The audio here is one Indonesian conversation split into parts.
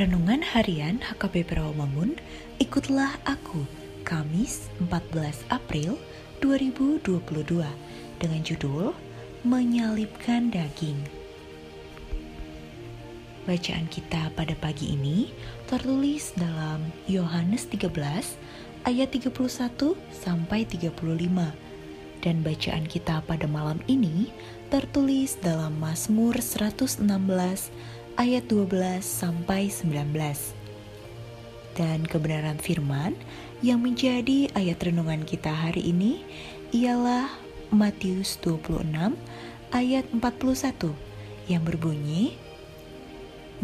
Renungan Harian HKP Rawamangun, ikutlah aku, Kamis 14 April 2022, dengan judul Menyalibkan Daging. Bacaan kita pada pagi ini tertulis dalam Yohanes 13 ayat 31 sampai 35 dan bacaan kita pada malam ini tertulis dalam Mazmur 116 ayat 12 sampai 19. Dan kebenaran firman yang menjadi ayat renungan kita hari ini ialah Matius 26 ayat 41 yang berbunyi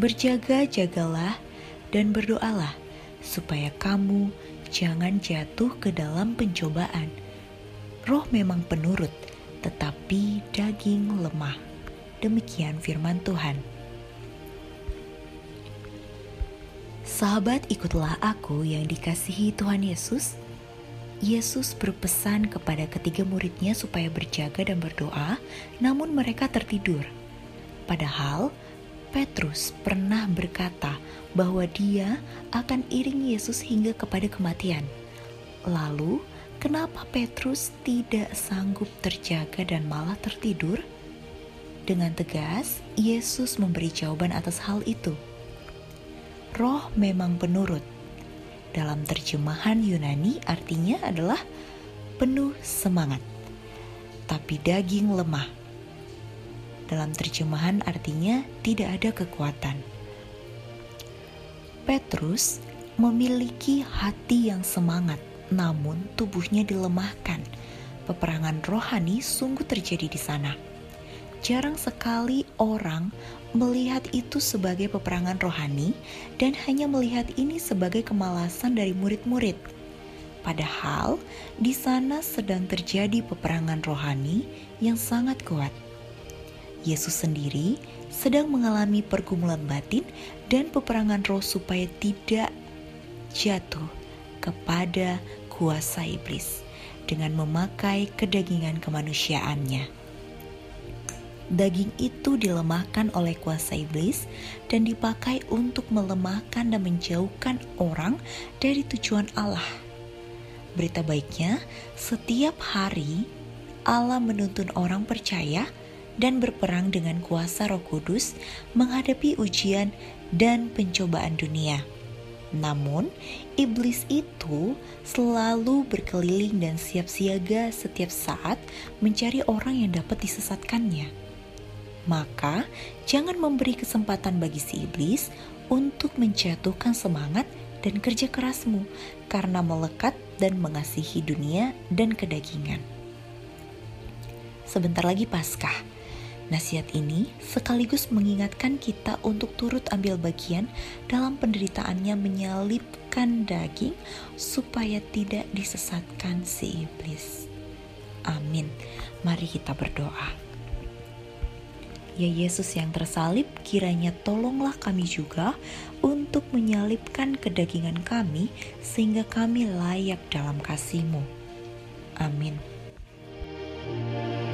Berjaga-jagalah dan berdoalah supaya kamu jangan jatuh ke dalam pencobaan. Roh memang penurut, tetapi daging lemah. Demikian firman Tuhan. Sahabat, ikutlah aku yang dikasihi Tuhan Yesus. Yesus berpesan kepada ketiga muridnya supaya berjaga dan berdoa, namun mereka tertidur. Padahal Petrus pernah berkata bahwa dia akan iring Yesus hingga kepada kematian. Lalu, kenapa Petrus tidak sanggup terjaga dan malah tertidur? Dengan tegas, Yesus memberi jawaban atas hal itu roh memang penurut. Dalam terjemahan Yunani artinya adalah penuh semangat, tapi daging lemah. Dalam terjemahan artinya tidak ada kekuatan. Petrus memiliki hati yang semangat, namun tubuhnya dilemahkan. Peperangan rohani sungguh terjadi di sana. Jarang sekali orang melihat itu sebagai peperangan rohani dan hanya melihat ini sebagai kemalasan dari murid-murid. Padahal di sana sedang terjadi peperangan rohani yang sangat kuat. Yesus sendiri sedang mengalami pergumulan batin dan peperangan roh supaya tidak jatuh kepada kuasa iblis dengan memakai kedagingan kemanusiaannya daging itu dilemahkan oleh kuasa iblis dan dipakai untuk melemahkan dan menjauhkan orang dari tujuan Allah. Berita baiknya, setiap hari Allah menuntun orang percaya dan berperang dengan kuasa Roh Kudus menghadapi ujian dan pencobaan dunia. Namun, iblis itu selalu berkeliling dan siap siaga setiap saat mencari orang yang dapat disesatkannya maka jangan memberi kesempatan bagi si iblis untuk menjatuhkan semangat dan kerja kerasmu karena melekat dan mengasihi dunia dan kedagingan. Sebentar lagi Paskah. Nasihat ini sekaligus mengingatkan kita untuk turut ambil bagian dalam penderitaannya menyalipkan daging supaya tidak disesatkan si iblis. Amin. Mari kita berdoa ya Yesus yang tersalib, kiranya tolonglah kami juga untuk menyalibkan kedagingan kami sehingga kami layak dalam kasih-Mu. Amin. thank you